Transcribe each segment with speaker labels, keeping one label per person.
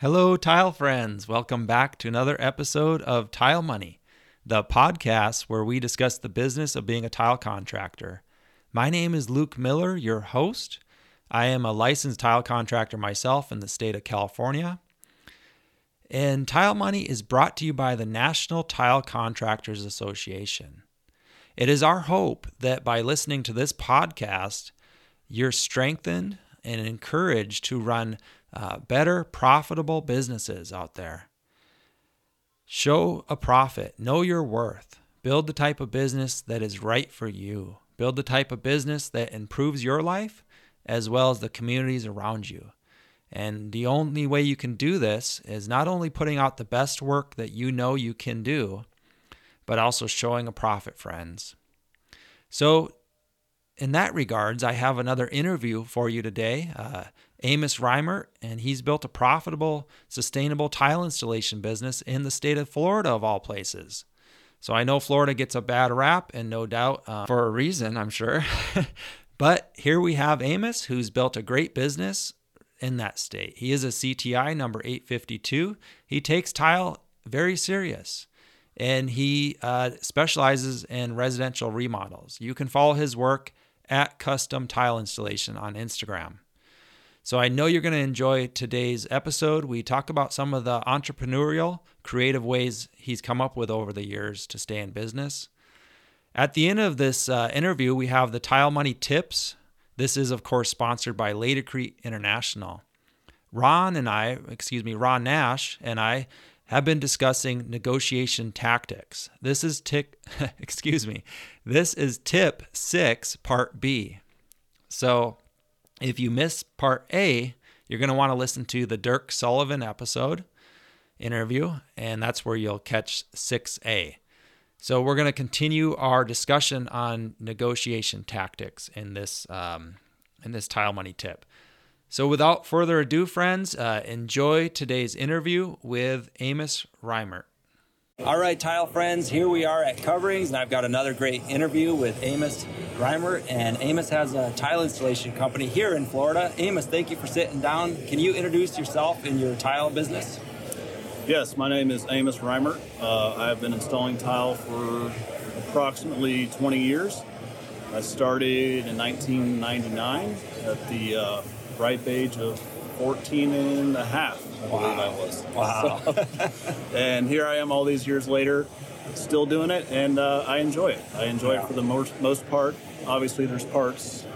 Speaker 1: Hello, tile friends. Welcome back to another episode of Tile Money, the podcast where we discuss the business of being a tile contractor. My name is Luke Miller, your host. I am a licensed tile contractor myself in the state of California. And Tile Money is brought to you by the National Tile Contractors Association. It is our hope that by listening to this podcast, you're strengthened and encouraged to run uh, better, profitable businesses out there. Show a profit, know your worth, build the type of business that is right for you, build the type of business that improves your life as well as the communities around you. And the only way you can do this is not only putting out the best work that you know you can do, but also showing a profit, friends. So, in that regards, I have another interview for you today. Uh, Amos Reimer, and he's built a profitable, sustainable tile installation business in the state of Florida, of all places. So I know Florida gets a bad rap, and no doubt uh, for a reason, I'm sure. but here we have Amos, who's built a great business in that state. He is a CTI number 852. He takes tile very serious and he uh, specializes in residential remodels. You can follow his work at Custom Tile Installation on Instagram. So I know you're going to enjoy today's episode. We talk about some of the entrepreneurial, creative ways he's come up with over the years to stay in business. At the end of this uh, interview, we have the Tile Money Tips. This is, of course, sponsored by Laticrete International. Ron and I, excuse me, Ron Nash and I have been discussing negotiation tactics. This is tick, excuse me, this is tip six, part B. So if you miss part A, you're going to want to listen to the Dirk Sullivan episode interview, and that's where you'll catch 6A. So we're going to continue our discussion on negotiation tactics in this um, in this tile money tip. So, without further ado, friends, uh, enjoy today's interview with Amos Reimer.
Speaker 2: All right, tile friends, here we are at Coverings, and I've got another great interview with Amos Reimer. And Amos has a tile installation company here in Florida. Amos, thank you for sitting down. Can you introduce yourself and your tile business?
Speaker 3: Yes, my name is Amos Reimer. Uh, I have been installing tile for approximately 20 years. I started in 1999 at the uh, ripe age of 14 and a half, I wow. believe I was.
Speaker 2: Wow.
Speaker 3: So, and here I am all these years later, still doing it, and uh, I enjoy it. I enjoy yeah. it for the most, most part. Obviously, there's parts,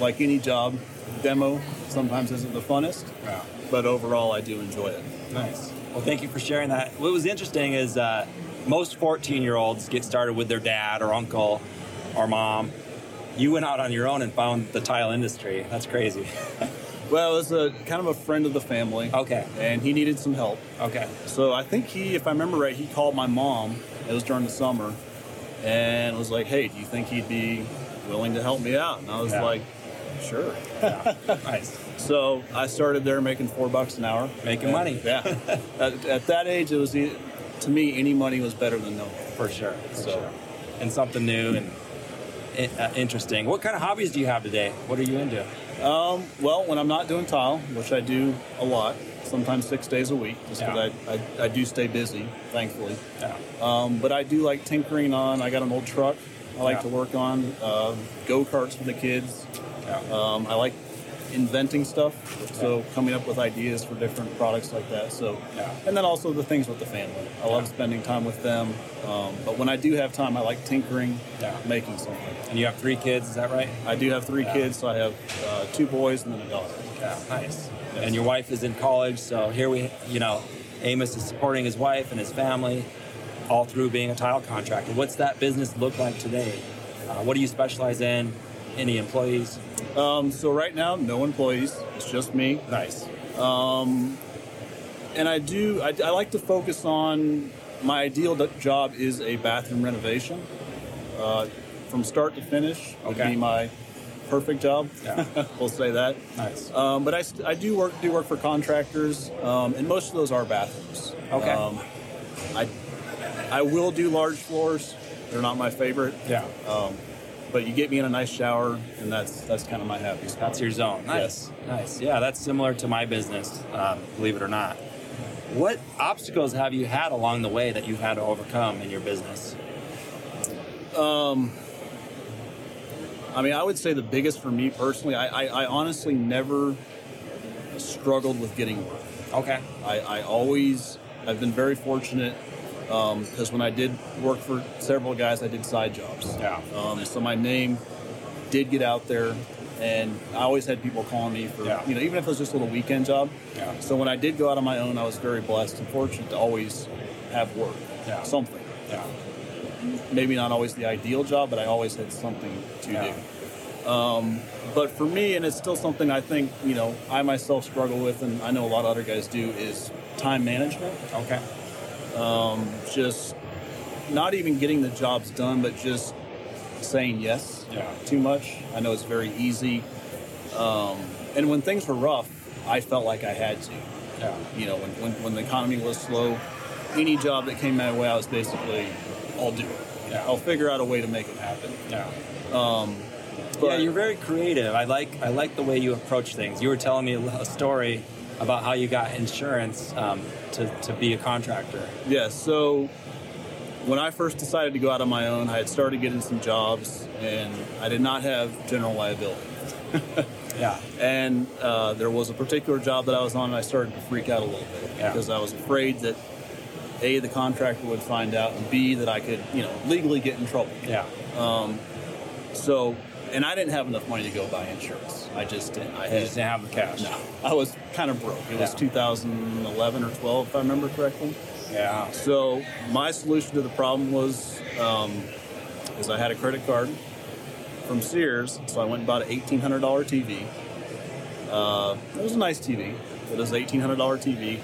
Speaker 3: like any job, demo sometimes isn't the funnest, yeah. but overall, I do enjoy it.
Speaker 2: Nice. Well, thank you for sharing that. What was interesting is uh, most 14 year olds get started with their dad or uncle or mom. You went out on your own and found the tile industry. That's crazy.
Speaker 3: Well, it was a kind of a friend of the family.
Speaker 2: Okay.
Speaker 3: And he needed some help.
Speaker 2: Okay.
Speaker 3: So I think he, if I remember right, he called my mom. It was during the summer, and was like, "Hey, do you think he'd be willing to help me out?" And I was yeah. like, "Sure."
Speaker 2: Yeah. nice.
Speaker 3: So I started there making four bucks an hour.
Speaker 2: Making
Speaker 3: and,
Speaker 2: money.
Speaker 3: Yeah. at, at, that age, it was to me any money was better than no.
Speaker 2: For sure. For so. Sure. And something new and uh, interesting. What kind of hobbies do you have today? What are you into?
Speaker 3: Um, well, when I'm not doing tile, which I do a lot, sometimes six days a week, just because yeah. I, I, I, do stay busy, thankfully.
Speaker 2: Yeah.
Speaker 3: Um, but I do like tinkering on. I got an old truck I like yeah. to work on. Uh, Go karts for the kids.
Speaker 2: Yeah.
Speaker 3: Um, I like inventing stuff, so coming up with ideas for different products like that. So,
Speaker 2: yeah.
Speaker 3: and then also the things with the family. I love spending time with them. Um, but when I do have time, I like tinkering,
Speaker 2: yeah.
Speaker 3: making something.
Speaker 2: And you have three kids, is that right?
Speaker 3: I do have three kids. So I have uh, two boys and then a daughter.
Speaker 2: Yeah, nice. Yes. And your wife is in college, so here we, you know, Amos is supporting his wife and his family all through being a tile contractor. What's that business look like today? Uh, what do you specialize in? Any employees?
Speaker 3: Um, so right now, no employees. It's just me.
Speaker 2: Nice.
Speaker 3: Um, and I do. I, I, like to focus on my ideal job is a bathroom renovation, uh, from start to finish. Would
Speaker 2: okay.
Speaker 3: be my perfect job.
Speaker 2: Yeah.
Speaker 3: we'll say that.
Speaker 2: Nice.
Speaker 3: Um, but I, I do work do work for contractors, um, and most of those are bathrooms.
Speaker 2: Okay.
Speaker 3: Um, I I will do large floors. They're not my favorite.
Speaker 2: Yeah.
Speaker 3: But you get me in a nice shower, and that's that's kind of my happy spot.
Speaker 2: That's your zone. Nice,
Speaker 3: yes.
Speaker 2: nice. Yeah, that's similar to my business, um, believe it or not. What obstacles have you had along the way that you've had to overcome in your business?
Speaker 3: Um, I mean, I would say the biggest for me personally, I, I, I honestly never struggled with getting work.
Speaker 2: Okay.
Speaker 3: I, I always, I've been very fortunate because when I did work for several guys, I did side jobs.
Speaker 2: Yeah.
Speaker 3: Um, so my name did get out there, and I always had people calling me for,
Speaker 2: Yeah.
Speaker 3: you know, even if it was just a little weekend job.
Speaker 2: Yeah.
Speaker 3: So when I did go out on my own, I was very blessed and fortunate to always have work.
Speaker 2: Yeah.
Speaker 3: Something.
Speaker 2: Yeah.
Speaker 3: Maybe not always the ideal job, but I always had something to
Speaker 2: Yeah.
Speaker 3: do. Um, but for me, and it's still something I think, you know, I myself struggle with, and I know a lot of other guys do, is time management.
Speaker 2: Okay.
Speaker 3: Just not even getting the jobs done, but just saying yes
Speaker 2: Yeah.
Speaker 3: too much. I know it's very easy. Um, and when things were rough, I felt like I had to.
Speaker 2: Yeah.
Speaker 3: You know, when, when, when the economy was slow, any job that came my way, I was basically, I'll do it.
Speaker 2: Yeah.
Speaker 3: I'll figure out a way to make it happen.
Speaker 2: Yeah.
Speaker 3: But
Speaker 2: yeah, you're very creative. I like I like the way you approach things. You were telling me a story about how you got insurance um, to, to be a contractor.
Speaker 3: Yeah, so when I first decided to go out on my own, I had started getting some jobs and I did not have general liability.
Speaker 2: Yeah.
Speaker 3: And uh, there was a particular job that I was on, and I started to freak out a little bit
Speaker 2: Yeah.
Speaker 3: because I was afraid that A, the contractor would find out, and B, that I could, you know, legally get in trouble.
Speaker 2: Yeah.
Speaker 3: So, and I didn't have enough money to go buy insurance. I just didn't. I
Speaker 2: just didn't have the cash.
Speaker 3: no, I was kind of broke. It was 2011 or 12, if I remember correctly.
Speaker 2: Yeah.
Speaker 3: So my solution to the problem was, um, is I had a credit card from Sears, so I went and bought an eighteen hundred dollar TV. Uh, it was a nice TV. It was an eighteen hundred dollar TV,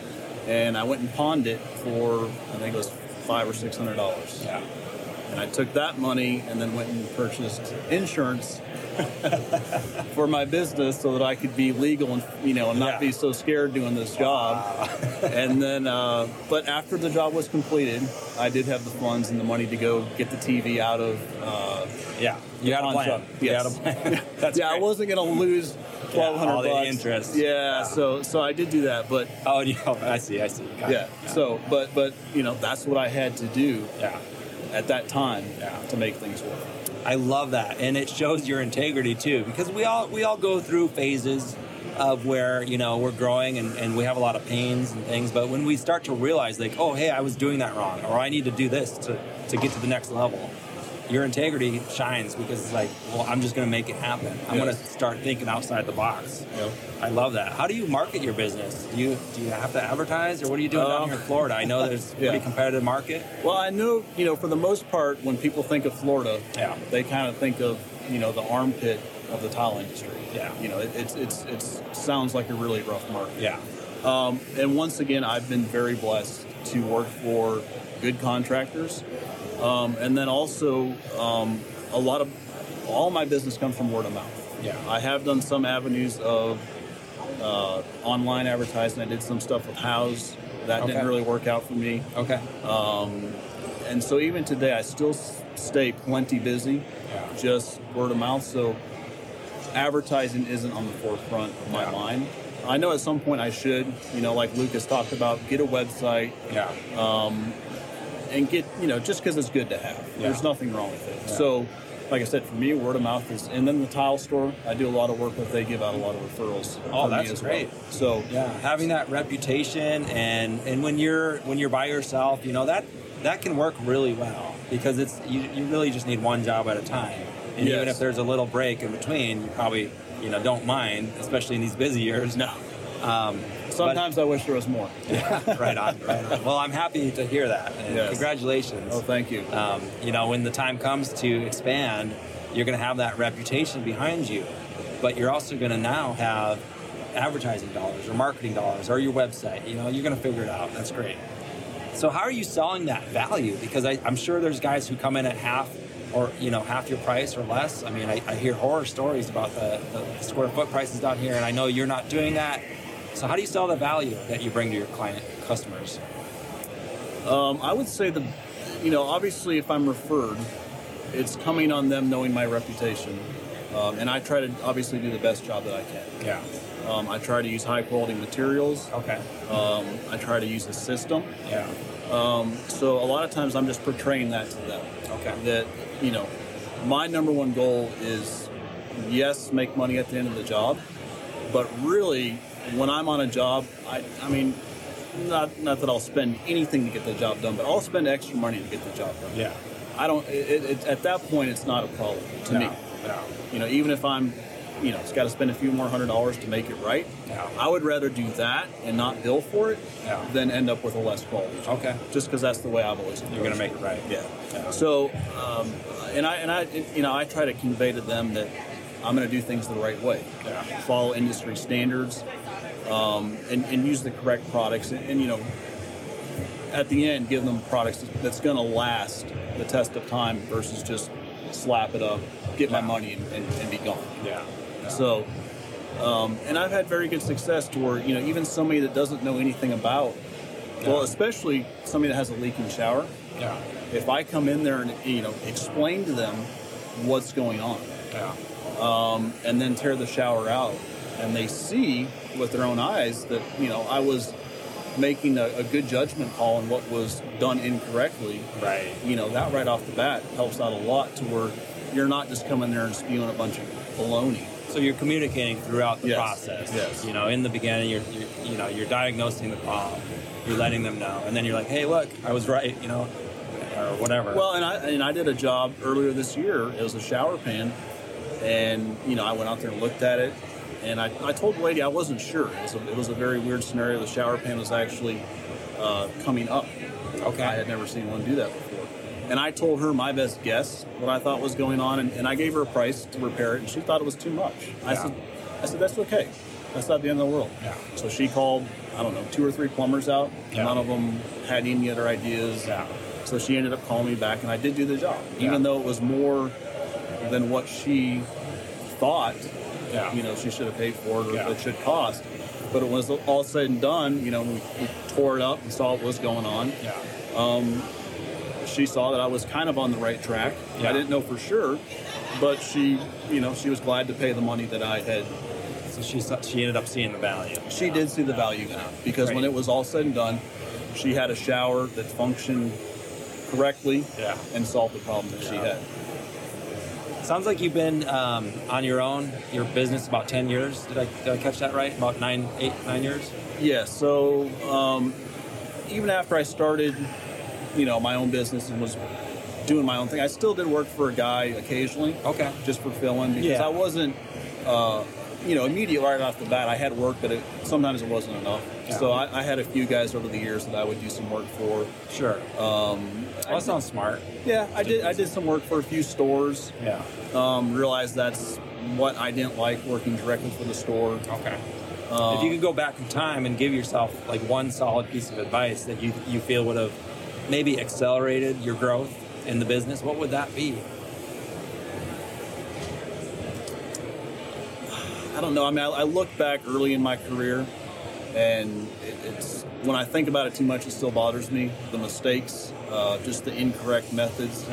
Speaker 3: and I went and pawned it for I think it was five or six hundred dollars.
Speaker 2: Yeah.
Speaker 3: And I took that money and then went and purchased insurance for my business so that I could be legal and you know and not
Speaker 2: Yeah.
Speaker 3: be so scared doing this job. and then, uh, but after the job was completed, I did have the funds and the money to go get the TV out of. Uh,
Speaker 2: Yeah. You had a
Speaker 3: pawn
Speaker 2: plan.
Speaker 3: shop.
Speaker 2: You had a plan. That's
Speaker 3: yeah, I wasn't gonna lose twelve hundred
Speaker 2: all the
Speaker 3: bucks.
Speaker 2: interest.
Speaker 3: Yeah,
Speaker 2: Yeah.
Speaker 3: so so I did do that, but
Speaker 2: Oh, yeah. I see. I see. Got
Speaker 3: yeah,
Speaker 2: it.
Speaker 3: so but but you know that's what I had to do
Speaker 2: Yeah.
Speaker 3: At that time
Speaker 2: Yeah.
Speaker 3: to make things work.
Speaker 2: I love that, and it shows your integrity too, because we all we all go through phases of where you know we're growing and, and we have a lot of pains and things. But when we start to realize, like, oh, hey, I was doing that wrong, or I need to do this to to get to the next level, your integrity shines because it's like, well, I'm just going to make it happen. I'm going to start thinking outside the box. I love that. How do you market your business? Do you do you have to advertise, or what are you doing down
Speaker 3: Um,
Speaker 2: here in Florida? I know there's a pretty competitive market.
Speaker 3: Well, I know, you know, for the most part, when people think of Florida,
Speaker 2: Yeah.
Speaker 3: they kind of think of, you know, the armpit of the tile industry.
Speaker 2: Yeah.
Speaker 3: You know, it, it's it's it's sounds like a really rough market.
Speaker 2: Yeah.
Speaker 3: Um, and once again, I've been very blessed to work for good contractors, um, and then also um, a lot of all my business comes from word of mouth.
Speaker 2: Yeah.
Speaker 3: I have done some avenues of uh, online advertising. I did some stuff with Houzz. That
Speaker 2: Okay.
Speaker 3: didn't really work out for me.
Speaker 2: Okay.
Speaker 3: And so even today, I still stay plenty busy,
Speaker 2: Yeah.
Speaker 3: just word of mouth. So advertising isn't on the forefront of my
Speaker 2: Yeah.
Speaker 3: mind. I know at some point I should, you know, like Lucas talked about, get a website
Speaker 2: Yeah.
Speaker 3: And get, you know, just because it's good to have.
Speaker 2: Yeah.
Speaker 3: There's nothing wrong with it.
Speaker 2: Yeah.
Speaker 3: So, like I said, for me, word of mouth is, and then the tile store, I do a lot of work with. They give out a lot of referrals.
Speaker 2: Oh, that's great.
Speaker 3: Well. So,
Speaker 2: yeah having that reputation and and when you're when you're by yourself you know that that can work really well because it's you, you really just need one job at a time and even if there's a little break in between you probably you know don't mind especially in these busy years
Speaker 3: no.
Speaker 2: um,
Speaker 3: Sometimes I wish there was more.
Speaker 2: but- right on right on well i'm happy to hear that
Speaker 3: Yes.
Speaker 2: congratulations
Speaker 3: Oh, thank you.
Speaker 2: um, you know, when the time comes to expand, you're going to have that reputation behind you, but you're also going to now have advertising dollars or marketing dollars or your website. You know, you're going to figure it out. That's great. So, how are you selling that value? Because I, I'm sure there's guys who come in at half or you know half your price or less. I mean, I, I hear horror stories about the, the square foot prices down here, and I know you're not doing that. So, how do you sell the value that you bring to your client customers?
Speaker 3: Um, I would say the, you know, obviously if I'm referred, it's coming on them knowing my reputation, um, and I try to obviously do the best job that I can.
Speaker 2: Yeah.
Speaker 3: Um, I try to use high quality materials.
Speaker 2: Okay.
Speaker 3: Um, I try to use a system.
Speaker 2: Yeah.
Speaker 3: Um, so a lot of times I'm just portraying that to them.
Speaker 2: Okay.
Speaker 3: That you know, my number one goal is yes, make money at the end of the job, but really when I'm on a job, I I mean, not not that I'll spend anything to get the job done, but I'll spend extra money to get the job done.
Speaker 2: Yeah.
Speaker 3: I don't. It, it, at that point, it's not a problem to me.
Speaker 2: Yeah.
Speaker 3: You know, even if I'm, you know, it's got to spend a few more hundred dollars to make it right.
Speaker 2: Yeah.
Speaker 3: I would rather do that and not bill for it
Speaker 2: Yeah.
Speaker 3: than end up with a less quality. job.
Speaker 2: Okay.
Speaker 3: Just because that's the way I've always.
Speaker 2: You're gonna make it right.
Speaker 3: Yeah.
Speaker 2: Yeah.
Speaker 3: So, um, and I and I, you know, I try to convey to them that I'm going to do things the right way.
Speaker 2: Yeah.
Speaker 3: Follow industry standards, um, and, and use the correct products, and, and you know, at the end, give them products that's going to last the test of time versus just slap it up, get my money, and, and, and be gone.
Speaker 2: Yeah.
Speaker 3: So, um, and I've had very good success to where, you know, even somebody that doesn't know anything about, well, especially somebody that has a leaking shower,
Speaker 2: Yeah.
Speaker 3: if I come in there and, you know, explain to them what's going on
Speaker 2: Yeah.
Speaker 3: um, and then tear the shower out and they see with their own eyes that, you know, I was making a, a good judgment call on what was done incorrectly,
Speaker 2: Right.
Speaker 3: you know, that right off the bat helps out a lot to where you're not just coming there and spewing a bunch of baloney.
Speaker 2: So you're communicating throughout the
Speaker 3: Yes.
Speaker 2: process.
Speaker 3: Yes.
Speaker 2: You know, in the beginning, you're, you're you know you're diagnosing the problem, you're letting them know, and then you're like, hey, look, I was right. You know, or whatever.
Speaker 3: Well, and I and I did a job earlier this year. It was a shower pan, and you know I went out there and looked at it, and I, I told the lady I wasn't sure. It was, a, it was a very weird scenario. The shower pan was actually uh, coming up.
Speaker 2: Okay.
Speaker 3: I had never seen one do that before, and I told her my best guess what I thought was going on, and, and I gave her a price to repair it, and she thought it was too much.
Speaker 2: Yeah.
Speaker 3: I said, I said that's okay. That's not the end of the world.
Speaker 2: Yeah.
Speaker 3: So she called, I don't know, two or three plumbers out.
Speaker 2: Yeah.
Speaker 3: None of them had any other ideas.
Speaker 2: Yeah.
Speaker 3: So she ended up calling me back, and I did do the job, even though it was more than what she thought.
Speaker 2: Yeah.
Speaker 3: You know, she should have paid for it, or
Speaker 2: Yeah.
Speaker 3: it should cost. But it was all said and done. You know, we, we tore it up and saw what was going on.
Speaker 2: yeah.
Speaker 3: Um, she saw that I was kind of on the right track.
Speaker 2: Yeah.
Speaker 3: I didn't know for sure, but she, you know, she was glad to pay the money that I had.
Speaker 2: So she saw, she ended up seeing the value.
Speaker 3: She did see the value it because when it was all said and done, she had a shower that functioned correctly
Speaker 2: Yeah.
Speaker 3: and solved the problem that she
Speaker 2: Yeah.
Speaker 3: had.
Speaker 2: Sounds like you've been um, on your own, your business about ten years. Did I did I catch that right? About nine, eight, nine years.
Speaker 3: Yeah, so um, even after I started, you know, my own business and was doing my own thing, I still did work for a guy occasionally.
Speaker 2: Okay.
Speaker 3: Just for filling because
Speaker 2: Yeah.
Speaker 3: I wasn't, uh, you know, immediate right off the bat. I had work, but it, sometimes it wasn't enough.
Speaker 2: Yeah.
Speaker 3: So I, I had a few guys over the years that I would do some work for.
Speaker 2: Sure.
Speaker 3: Um,
Speaker 2: Well, that sounds smart.
Speaker 3: yeah, I did. I did some work for a few stores.
Speaker 2: Yeah.
Speaker 3: Um, realized that's what I didn't like working directly for the store.
Speaker 2: Okay.
Speaker 3: Um,
Speaker 2: if you could go back in time and give yourself like one solid piece of advice that you you feel would have maybe accelerated your growth in the business, what would that be?
Speaker 3: I don't know. I mean, I, I look back early in my career, and it, it's when I think about it too much, it still bothers me. The mistakes, uh, just the incorrect methods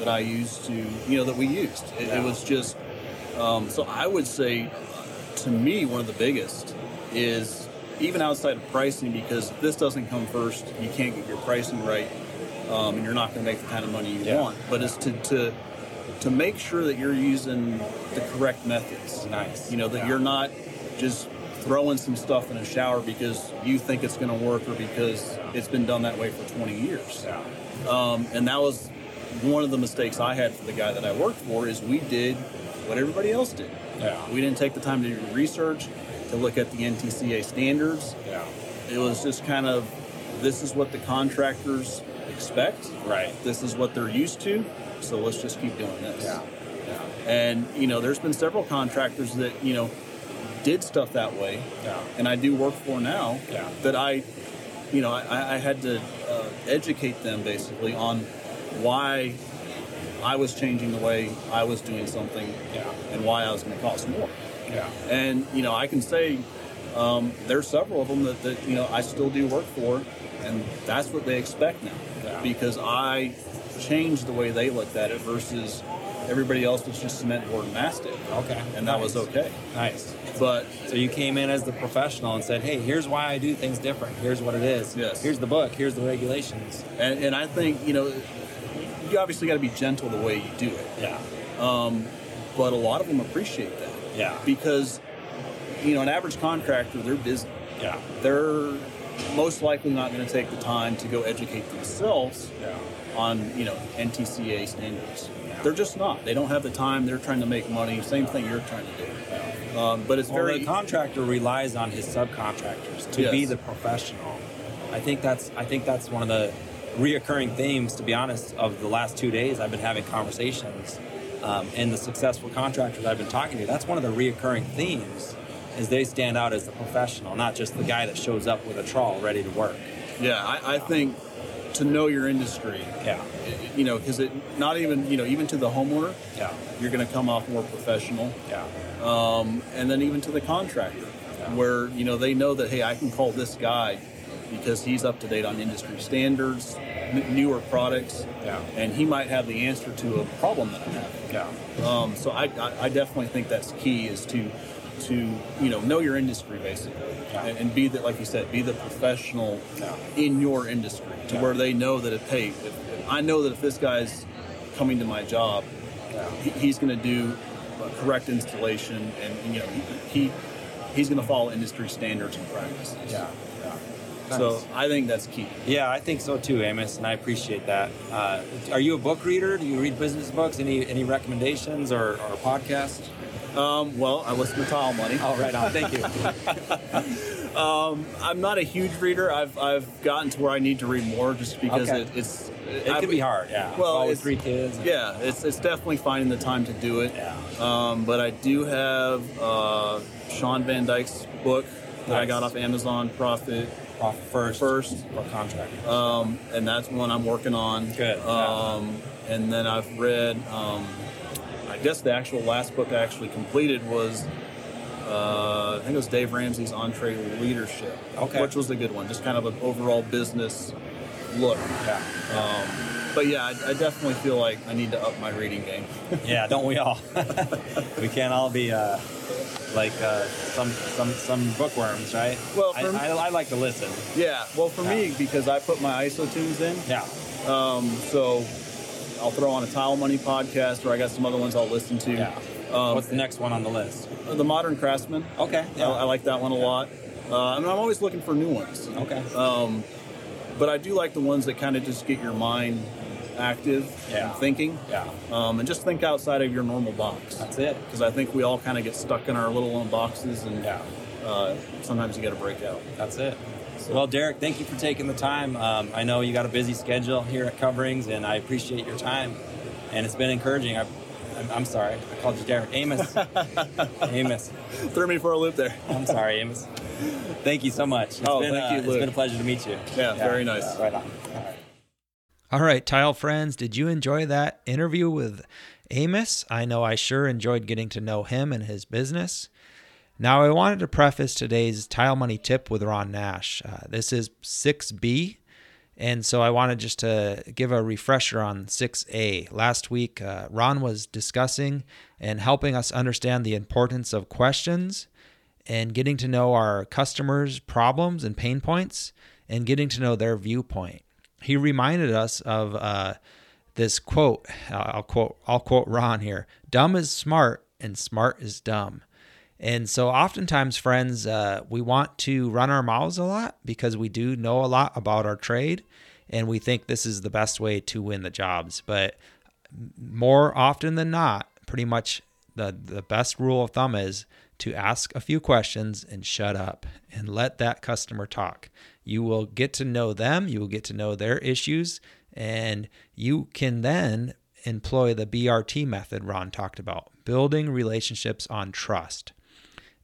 Speaker 3: that I used to, you know, that we used. It,
Speaker 2: Yeah.
Speaker 3: it was just. Um, so I would say, to me, one of the biggest is even outside of pricing, because if this doesn't come first, you can't get your pricing right, um, and you're not going to make the kind of money you
Speaker 2: Yeah.
Speaker 3: want. But it's to, to to make sure that you're using the correct methods.
Speaker 2: Nice.
Speaker 3: You know, that
Speaker 2: Yeah.
Speaker 3: you're not just throwing some stuff in a shower because you think it's going to work or because it's been done that way for 20 years.
Speaker 2: Yeah.
Speaker 3: Um, and that was one of the mistakes I had for the guy that I worked for is we did what everybody else did.
Speaker 2: Yeah.
Speaker 3: We didn't take the time to do research, to look at the NTCA standards.
Speaker 2: Yeah.
Speaker 3: It was just kind of, this is what the contractors expect.
Speaker 2: Right.
Speaker 3: This is what they're used to. So let's just keep doing this.
Speaker 2: Yeah. Yeah.
Speaker 3: And you know, there's been several contractors that you know did stuff that way,
Speaker 2: Yeah.
Speaker 3: and I do work for now.
Speaker 2: Yeah.
Speaker 3: That I, you know, I, I had to uh, educate them basically on why I was changing the way I was doing something,
Speaker 2: Yeah.
Speaker 3: and why I was going to cost more.
Speaker 2: Yeah.
Speaker 3: And you know, I can say um, there's several of them that, that you know I still do work for, and that's what they expect now
Speaker 2: Yeah.
Speaker 3: because I changed the way they looked at it versus everybody else was just cement board and mastic.
Speaker 2: Okay.
Speaker 3: And that was okay.
Speaker 2: Nice.
Speaker 3: But
Speaker 2: So you came in as the professional and said, "Hey, here's why I do things different. Here's what it is.
Speaker 3: Yes.
Speaker 2: Here's the book. Here's the regulations."
Speaker 3: and, and I think you know, you obviously got to be gentle the way you do it.
Speaker 2: Yeah.
Speaker 3: Um, but a lot of them appreciate that
Speaker 2: Yeah.
Speaker 3: because you know an average contractor they're busy.
Speaker 2: Yeah.
Speaker 3: They're most likely not going to take the time to go educate themselves
Speaker 2: Yeah.
Speaker 3: On you know NTCA standards. They're just not. They don't have the time. They're trying to make money. Same thing you're trying to do. Um, but it's
Speaker 2: Well,
Speaker 3: very
Speaker 2: the contractor relies on his subcontractors to
Speaker 3: Yes.
Speaker 2: be the professional. I think that's I think that's one of the reoccurring themes. To be honest, of the last two days, I've been having conversations, um, and the successful contractors I've been talking to. That's one of the reoccurring themes, is they stand out as the professional, not just the guy that shows up with a trowel ready to work.
Speaker 3: yeah. I, I think to know your industry,
Speaker 2: Yeah,
Speaker 3: you know, because it not even you know even to the homeowner,
Speaker 2: yeah,
Speaker 3: you're going to come off more professional.
Speaker 2: yeah,
Speaker 3: um, and then even to the contractor, where you know they know that hey, I can call this guy because he's up to date on industry standards, n- newer products,
Speaker 2: Yeah.
Speaker 3: and he might have the answer to a problem that I have.
Speaker 2: yeah.
Speaker 3: Um, so I, I, I definitely think that's key is to to you know know your industry basically,
Speaker 2: Yeah.
Speaker 3: and, and be that like you said, be the professional
Speaker 2: Yeah.
Speaker 3: in your industry to
Speaker 2: Yeah.
Speaker 3: where they know that if hey, if, if I know that if this guy's coming to my job, he, he's going to do a correct installation, and, you know he, he he's going to follow industry standards and practices.
Speaker 2: Yeah, yeah.
Speaker 3: So I think that's key.
Speaker 2: Yeah, I think so too, Amos, and I appreciate that. Uh, are you a book reader? Do you read business books? Any any recommendations or, or podcasts?
Speaker 3: Um, well, I listen to Tile Money.
Speaker 2: Oh, right on. Thank you.
Speaker 3: I'm not a huge reader. I've I've gotten to where I need to read more just because
Speaker 2: Okay.
Speaker 3: it, it's
Speaker 2: It can be hard. Yeah.
Speaker 3: Well,
Speaker 2: with three kids.
Speaker 3: Yeah, it's it's definitely finding the time to do it.
Speaker 2: Yeah.
Speaker 3: Um, but I do have uh, Shawn Van Dyke's book that I got off Amazon Profit,
Speaker 2: Off first.
Speaker 3: First.
Speaker 2: or contract.
Speaker 3: um, and that's one I'm working on.
Speaker 2: Good, yeah.
Speaker 3: Um, and then I've read. Um, I guess the actual last book I actually completed was. Uh, I think it was Dave Ramsey's Entree Leadership,
Speaker 2: Okay.
Speaker 3: which was a good one. Just kind of an overall business look.
Speaker 2: yeah.
Speaker 3: Um, but yeah, I, I definitely feel like I need to up my reading game.
Speaker 2: Yeah. Don't we all? we can't all be uh, like uh, some some some bookworms, right?
Speaker 3: Well,
Speaker 2: I,
Speaker 3: for me-
Speaker 2: I, I like to listen.
Speaker 3: yeah, well, for me, because I put my ISOtunes in,
Speaker 2: Yeah.
Speaker 3: um, so I'll throw on a Tile Money podcast, or I got some other ones I'll listen to.
Speaker 2: Yeah.
Speaker 3: Um,
Speaker 2: What's the next one on the list?
Speaker 3: the Modern Craftsman.
Speaker 2: Okay.
Speaker 3: I, I like that one a lot. Uh, I'm always looking for new ones.
Speaker 2: Okay.
Speaker 3: Um, but I do like the ones that kind of just get your mind active
Speaker 2: Yeah.
Speaker 3: and thinking.
Speaker 2: Yeah.
Speaker 3: Um, and just think outside of your normal box.
Speaker 2: That's it.
Speaker 3: Because I think we all kind of get stuck in our little own boxes, and
Speaker 2: Yeah.
Speaker 3: uh, sometimes you got to break out.
Speaker 2: That's it. Well, Derek, thank you for taking the time. Um, I know you got a busy schedule here at Coverings, and I appreciate your time. And it's been encouraging. I, I'm, I'm sorry, I called you Derek. Amos. Amos.
Speaker 3: Threw me for a loop there.
Speaker 2: I'm sorry, Amos. Thank you so much. It's
Speaker 3: Oh,
Speaker 2: been,
Speaker 3: thank
Speaker 2: uh,
Speaker 3: you,
Speaker 2: It's
Speaker 3: Luke.
Speaker 2: been a pleasure to meet you.
Speaker 3: Yeah, very nice.
Speaker 2: right on. All right.
Speaker 1: All right, tile friends, did you enjoy that interview with Amos? I know I sure enjoyed getting to know him and his business. Now, I wanted to preface today's tile money tip with Ron Nash. Uh, this is 6B, and so I wanted just to give a refresher on 6A. Last week, uh, Ron was discussing and helping us understand the importance of questions and getting to know our customers' problems and pain points and getting to know their viewpoint. He reminded us of uh, this quote. I'll quote. I'll quote Ron here: "Dumb is smart, and smart is dumb." And so, oftentimes, friends, uh, we want to run our mouths a lot because we do know a lot about our trade, and we think this is the best way to win the jobs. But more often than not, pretty much the the best rule of thumb is to ask a few questions and shut up and let that customer talk. You will get to know them, you will get to know their issues, and you can then employ the BRT method Ron talked about, building relationships on trust.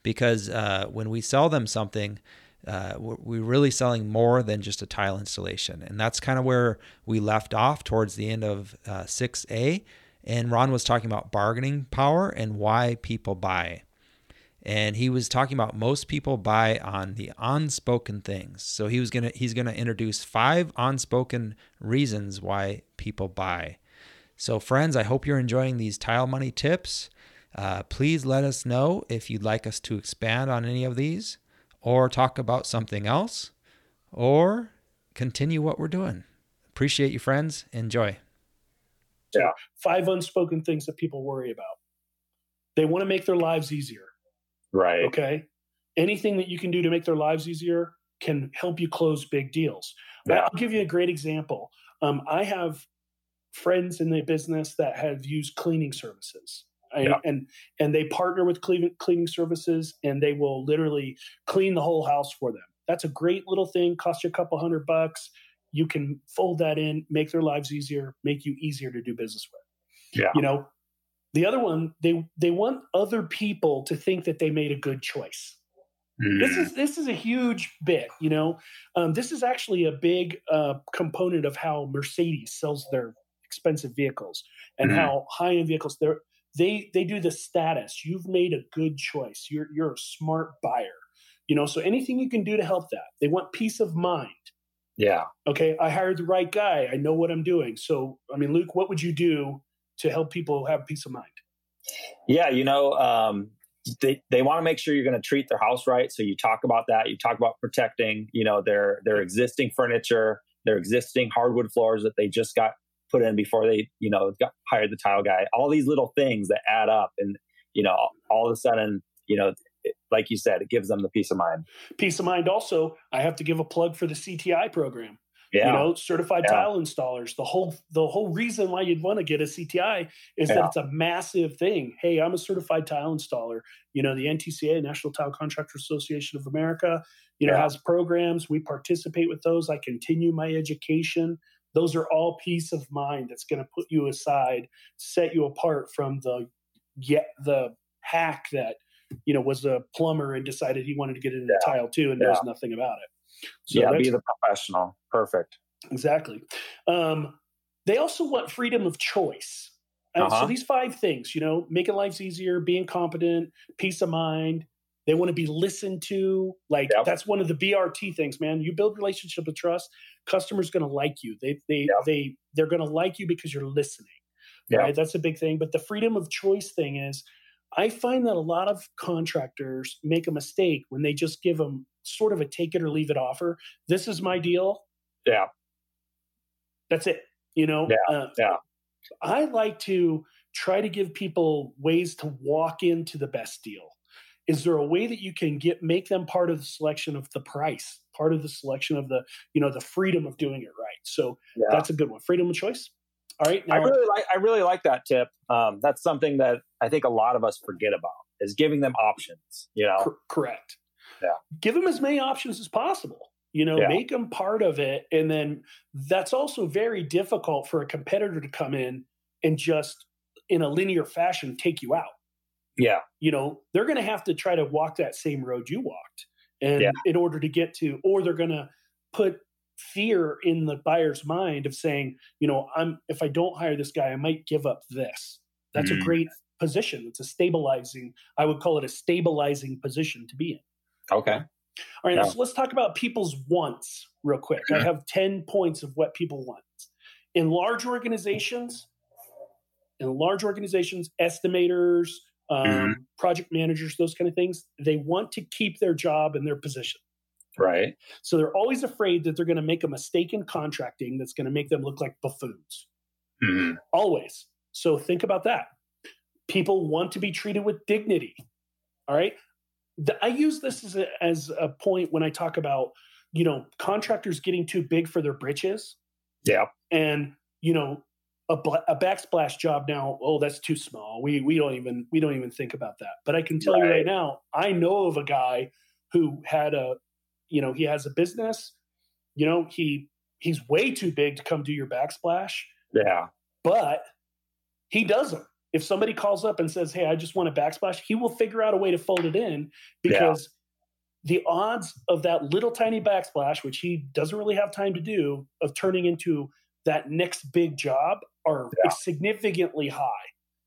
Speaker 1: Because uh, when we sell them something, uh, we're really selling more than just a tile installation. And that's kind of where we left off towards the end of uh, 6A. And Ron was talking about bargaining power and why people buy. And he was talking about most people buy on the unspoken things. So he was gonna he's gonna introduce five unspoken reasons why people buy. So, friends, I hope you're enjoying these tile money tips. Uh, please let us know if you'd like us to expand on any of these or talk about something else or continue what we're doing. Appreciate you, friends. Enjoy.
Speaker 4: Yeah. Five unspoken things that people worry about. They want to make their lives easier.
Speaker 5: Right.
Speaker 4: Okay. Anything that you can do to make their lives easier can help you close big deals. Yeah. I'll give you a great example. Um, I have friends in the business that have used cleaning services. Yeah. And and they partner with cleaning, cleaning services, and they will literally clean the whole house for them. That's a great little thing. Cost you a couple hundred bucks. You can fold that in, make their lives easier, make you easier to do business with.
Speaker 5: Yeah.
Speaker 4: You know, the other one, they they want other people to think that they made a good choice. Mm. This is this is a huge bit, you know. Um, this is actually a big uh, component of how Mercedes sells their expensive vehicles and mm-hmm. how high end vehicles they they they do the status. You've made a good choice. You're you're a smart buyer. You know, so anything you can do to help that. They want peace of mind.
Speaker 5: Yeah.
Speaker 4: Okay, I hired the right guy. I know what I'm doing. So, I mean, Luke, what would you do to help people have peace of mind?
Speaker 5: Yeah, you know, um, they, they want to make sure you're going to treat their house right. So you talk about that. You talk about protecting, you know, their their existing furniture, their existing hardwood floors that they just got put in before they, you know, got hired the tile guy. All these little things that add up, and you know, all of a sudden, you know, it, like you said, it gives them the peace of mind.
Speaker 4: Peace of mind. Also, I have to give a plug for the CTI program.
Speaker 5: Yeah.
Speaker 4: You know, certified yeah. tile installers. The whole the whole reason why you'd want to get a CTI is yeah. that it's a massive thing. Hey, I'm a certified tile installer. You know, the NTCA, National Tile Contractor Association of America, you know, has programs. We participate with those. I continue my education those are all peace of mind that's going to put you aside set you apart from the get the hack that you know was a plumber and decided he wanted to get into yeah. tile too and yeah. knows nothing about it
Speaker 5: so yeah be the professional perfect
Speaker 4: exactly um, they also want freedom of choice uh, uh-huh. so these five things you know making lives easier being competent peace of mind they want to be listened to. Like yep. that's one of the BRT things, man. You build relationship of trust. Customers going to like you. They they yep. they they're going to like you because you're listening. Yep. Right. That's a big thing. But the freedom of choice thing is, I find that a lot of contractors make a mistake when they just give them sort of a take it or leave it offer. This is my deal.
Speaker 5: Yeah.
Speaker 4: That's it. You know.
Speaker 5: Yeah. Uh, yeah.
Speaker 4: I like to try to give people ways to walk into the best deal is there a way that you can get make them part of the selection of the price part of the selection of the you know the freedom of doing it right? So yeah. that's a good one. Freedom of choice? All right
Speaker 5: now, i really like i really like that tip. Um, that's something that i think a lot of us forget about is giving them options you know?
Speaker 4: Cor- correct.
Speaker 5: Yeah.
Speaker 4: Give them as many options as possible you know yeah. make them part of it and then that's also very difficult for a competitor to come in and just in a linear fashion take you out
Speaker 5: yeah.
Speaker 4: You know, they're going to have to try to walk that same road you walked. And yeah. in order to get to, or they're going to put fear in the buyer's mind of saying, you know, I'm, if I don't hire this guy, I might give up this. That's mm. a great position. It's a stabilizing, I would call it a stabilizing position to be in.
Speaker 5: Okay. All
Speaker 4: right. Yeah. So let's talk about people's wants real quick. I have 10 points of what people want. In large organizations, in large organizations, estimators, um, mm-hmm. project managers, those kind of things, they want to keep their job and their position.
Speaker 5: Right.
Speaker 4: So they're always afraid that they're going to make a mistake in contracting that's going to make them look like buffoons. Mm-hmm. Always. So think about that. People want to be treated with dignity. All right. I use this as a, as a point when I talk about, you know, contractors getting too big for their britches.
Speaker 5: Yeah.
Speaker 4: And, you know, a, a backsplash job now oh that's too small. We we don't even we don't even think about that. But i can tell right. you right now i know of a guy who had a you know he has a business. You know he he's way too big to come do your backsplash.
Speaker 5: Yeah.
Speaker 4: But he doesn't if somebody calls up and says hey i just want a backsplash he will figure out a way to fold it in because yeah. the odds of that little tiny backsplash which he doesn't really have time to do of turning into that next big job are yeah. significantly high.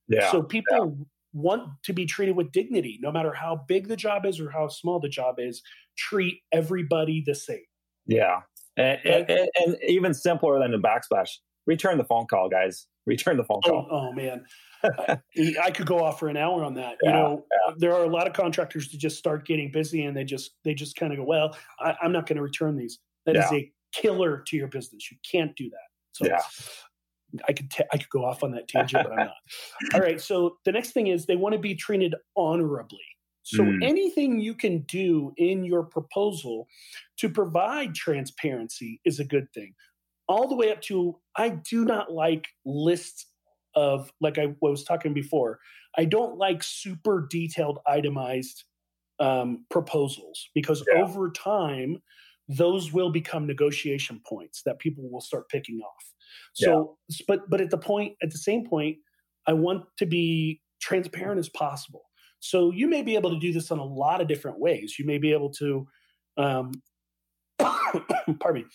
Speaker 5: Yeah.
Speaker 4: So people yeah. want to be treated with dignity, no matter how big the job is or how small the job is. Treat everybody the same.
Speaker 5: Yeah, and, and, and, and even simpler than the backsplash. return the phone call, guys. Return the phone
Speaker 4: oh,
Speaker 5: call.
Speaker 4: Oh, oh man. I could go off for an hour on that. Yeah, you know, yeah. there are a lot of contractors that just start getting busy and they just they just kind of go, well, I, am not going to return these. That yeah. is a killer to your business. You can't do that. So
Speaker 5: yeah.
Speaker 4: I could t- I could go off on that tangent, but I'm not. All right. So the next thing is they want to be treated honorably. So mm. anything you can do in your proposal to provide transparency is a good thing. All the way up to I do not like lists of like I was talking before. I don't like super detailed itemized um, proposals because yeah. over time those will become negotiation points that people will start picking off. So, yeah. but but at the point at the same point, I want to be transparent as possible. So you may be able to do this in a lot of different ways. You may be able to, um, pardon me,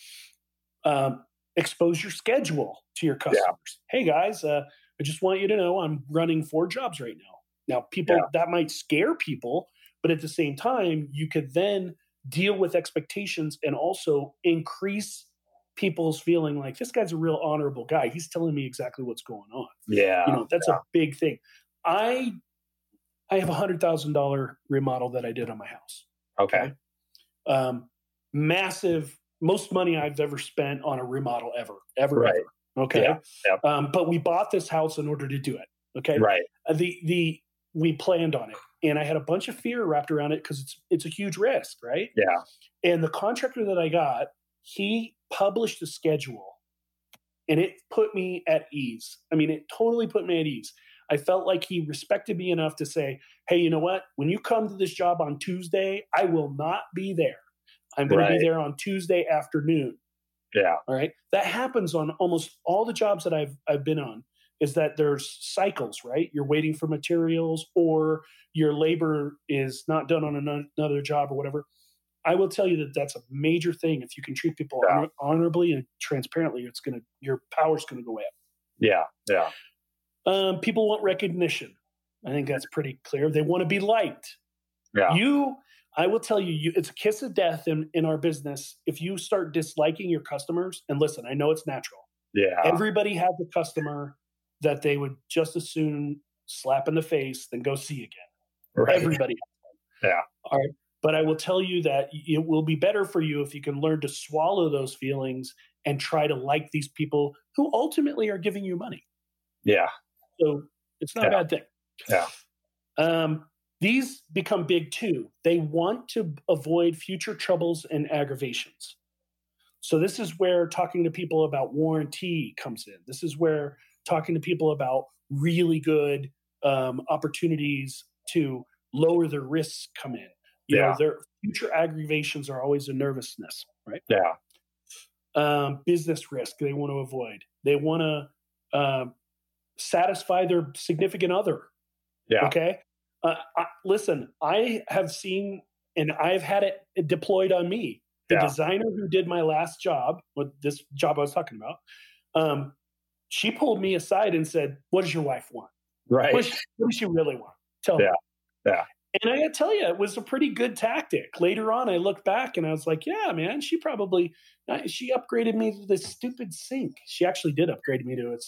Speaker 4: um, expose your schedule to your customers. Yeah. Hey guys, uh, I just want you to know I'm running four jobs right now. Now, people yeah. that might scare people, but at the same time, you could then deal with expectations and also increase people's feeling like this guy's a real honorable guy. He's telling me exactly what's going on.
Speaker 5: Yeah.
Speaker 4: You know, that's
Speaker 5: yeah.
Speaker 4: a big thing. I I have a hundred thousand dollar remodel that I did on my house.
Speaker 5: Okay.
Speaker 4: okay. Um, massive, most money I've ever spent on a remodel ever, ever, right. ever. Okay. Yeah. Yep. Um, but we bought this house in order to do it. Okay.
Speaker 5: Right.
Speaker 4: Uh, the the we planned on it, and I had a bunch of fear wrapped around it because it's it's a huge risk, right?
Speaker 5: Yeah.
Speaker 4: And the contractor that I got, he published a schedule, and it put me at ease. I mean, it totally put me at ease. I felt like he respected me enough to say, hey, you know what? When you come to this job on Tuesday, I will not be there. I'm going right. to be there on Tuesday afternoon.
Speaker 5: Yeah.
Speaker 4: All right. That happens on almost all the jobs that I've I've been on is that there's cycles, right? You're waiting for materials or your labor is not done on another job or whatever. I will tell you that that's a major thing. If you can treat people yeah. honorably and transparently, it's going to, your power's going to go up.
Speaker 5: Yeah. Yeah.
Speaker 4: Um, people want recognition. I think that's pretty clear. They want to be liked.
Speaker 5: Yeah.
Speaker 4: You, I will tell you, you, it's a kiss of death in, in our business if you start disliking your customers. And listen, I know it's natural.
Speaker 5: Yeah.
Speaker 4: Everybody has a customer that they would just as soon slap in the face than go see again. Right. Everybody.
Speaker 5: Yeah.
Speaker 4: All right. But I will tell you that it will be better for you if you can learn to swallow those feelings and try to like these people who ultimately are giving you money.
Speaker 5: Yeah.
Speaker 4: So it's not yeah. a bad thing.
Speaker 5: Yeah.
Speaker 4: Um, these become big too. They want to avoid future troubles and aggravations. So this is where talking to people about warranty comes in. This is where talking to people about really good um, opportunities to lower their risks come in. You yeah. know, their future aggravations are always a nervousness, right?
Speaker 5: Yeah.
Speaker 4: Um, business risk they want to avoid. They want to uh, satisfy their significant other.
Speaker 5: Yeah.
Speaker 4: Okay. Uh, I, listen, I have seen and I've had it deployed on me. The yeah. designer who did my last job, with this job I was talking about, um, she pulled me aside and said, "What does your wife want?
Speaker 5: Right?
Speaker 4: What does she, what does she really want? Tell
Speaker 5: yeah.
Speaker 4: me."
Speaker 5: Yeah.
Speaker 4: And I got to tell you, it was a pretty good tactic. Later on, I looked back and I was like, yeah, man, she probably, uh, she upgraded me to this stupid sink. She actually did upgrade me to it.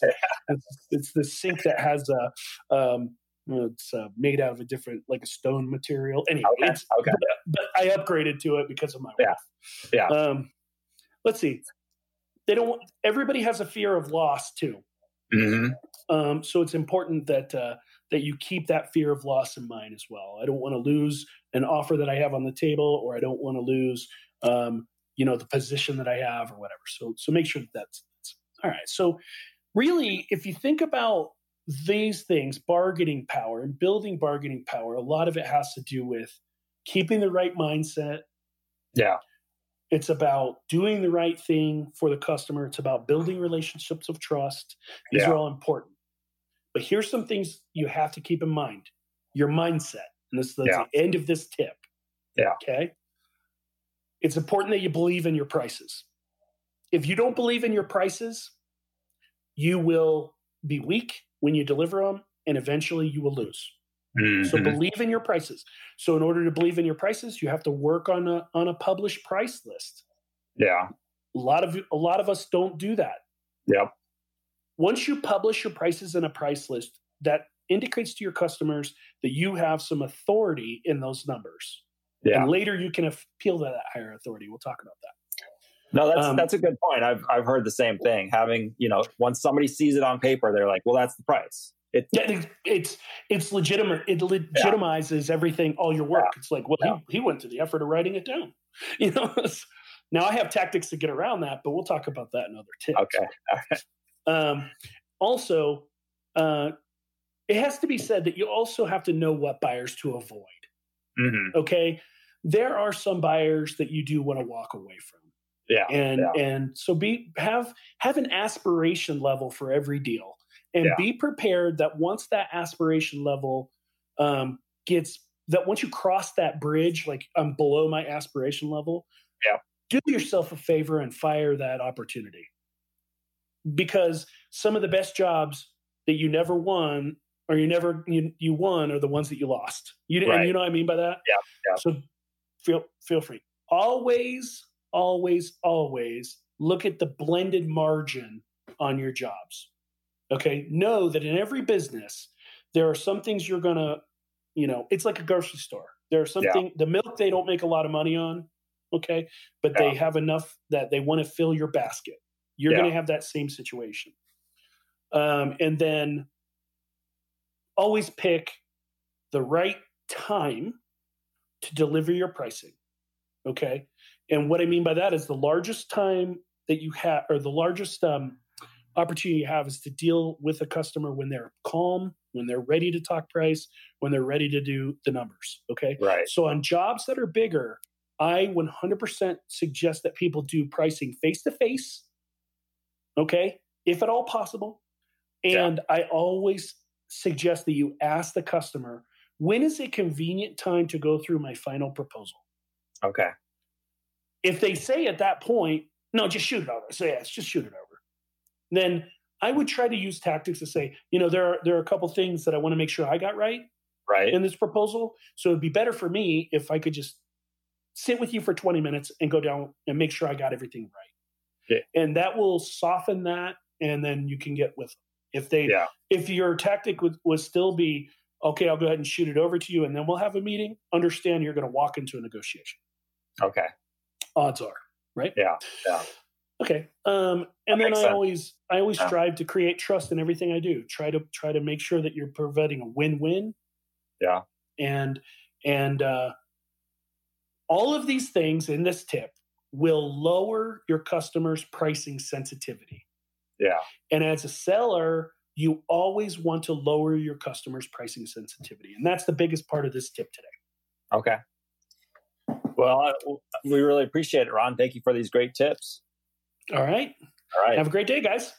Speaker 4: It's, it's the sink that has a, um, it's uh, made out of a different, like a stone material. Anyway,
Speaker 5: okay. okay.
Speaker 4: But, but, I upgraded to it because of my
Speaker 5: yeah.
Speaker 4: wife.
Speaker 5: Yeah.
Speaker 4: Um, let's see. They don't. Everybody has a fear of loss too.
Speaker 5: Mm-hmm.
Speaker 4: Um, so it's important that uh, that you keep that fear of loss in mind as well. I don't want to lose an offer that I have on the table, or I don't want to lose, um, you know, the position that I have, or whatever. So, so make sure that that's, that's all right. So, really, if you think about these things, bargaining power and building bargaining power, a lot of it has to do with keeping the right mindset.
Speaker 5: Yeah.
Speaker 4: It's about doing the right thing for the customer. It's about building relationships of trust. These yeah. are all important. But here's some things you have to keep in mind your mindset. And this is the, yeah. the end of this tip.
Speaker 5: Yeah.
Speaker 4: Okay. It's important that you believe in your prices. If you don't believe in your prices, you will be weak when you deliver them and eventually you will lose. Mm-hmm. So believe in your prices. So in order to believe in your prices, you have to work on a on a published price list.
Speaker 5: Yeah.
Speaker 4: A lot of a lot of us don't do that.
Speaker 5: Yep.
Speaker 4: Once you publish your prices in a price list, that indicates to your customers that you have some authority in those numbers. Yeah. And later you can appeal to that higher authority. We'll talk about that.
Speaker 5: No, that's um, that's a good point. I've I've heard the same thing. Having you know, once somebody sees it on paper, they're like, "Well, that's the price."
Speaker 4: It, it's it's legitimate. It legitimizes yeah. everything, all your work. Yeah. It's like, well, yeah. he, he went to the effort of writing it down. You know. now I have tactics to get around that, but we'll talk about that in other tips.
Speaker 5: Okay.
Speaker 4: Um, also, uh, it has to be said that you also have to know what buyers to avoid. Mm-hmm. Okay, there are some buyers that you do want to walk away from.
Speaker 5: Yeah,
Speaker 4: and
Speaker 5: yeah.
Speaker 4: and so be have have an aspiration level for every deal and yeah. be prepared that once that aspiration level um, gets that once you cross that bridge like i'm below my aspiration level
Speaker 5: yeah
Speaker 4: do yourself a favor and fire that opportunity because some of the best jobs that you never won or you never you, you won are the ones that you lost you right. and you know what i mean by that
Speaker 5: yeah, yeah
Speaker 4: so feel feel free always always always look at the blended margin on your jobs Okay. Know that in every business, there are some things you're going to, you know, it's like a grocery store. There are something, yeah. the milk they don't make a lot of money on. Okay. But yeah. they have enough that they want to fill your basket. You're yeah. going to have that same situation. Um, and then always pick the right time to deliver your pricing. Okay. And what I mean by that is the largest time that you have, or the largest um, opportunity you have is to deal with a customer when they're calm, when they're ready to talk price, when they're ready to do the numbers. Okay.
Speaker 5: Right.
Speaker 4: So on jobs that are bigger, I 100% suggest that people do pricing face to face. Okay. If at all possible. And yeah. I always suggest that you ask the customer, when is a convenient time to go through my final proposal?
Speaker 5: Okay.
Speaker 4: If they say at that point, no, just shoot it over. So yes, just shoot it over then I would try to use tactics to say, you know, there are there are a couple things that I want to make sure I got right,
Speaker 5: right
Speaker 4: in this proposal. So it'd be better for me if I could just sit with you for 20 minutes and go down and make sure I got everything right. And that will soften that and then you can get with them. If they yeah. if your tactic would, would still be, okay, I'll go ahead and shoot it over to you and then we'll have a meeting, understand you're going to walk into a negotiation.
Speaker 5: Okay.
Speaker 4: Odds are, right?
Speaker 5: Yeah. Yeah.
Speaker 4: Okay. Um, and then I sense. always I always yeah. strive to create trust in everything I do. Try to try to make sure that you're providing a win-win.
Speaker 5: Yeah.
Speaker 4: And and uh, all of these things in this tip will lower your customers' pricing sensitivity.
Speaker 5: Yeah.
Speaker 4: And as a seller, you always want to lower your customers' pricing sensitivity. And that's the biggest part of this tip today.
Speaker 5: Okay. Well, we really appreciate it, Ron. Thank you for these great tips.
Speaker 4: All right.
Speaker 5: All right.
Speaker 4: Have a great day, guys.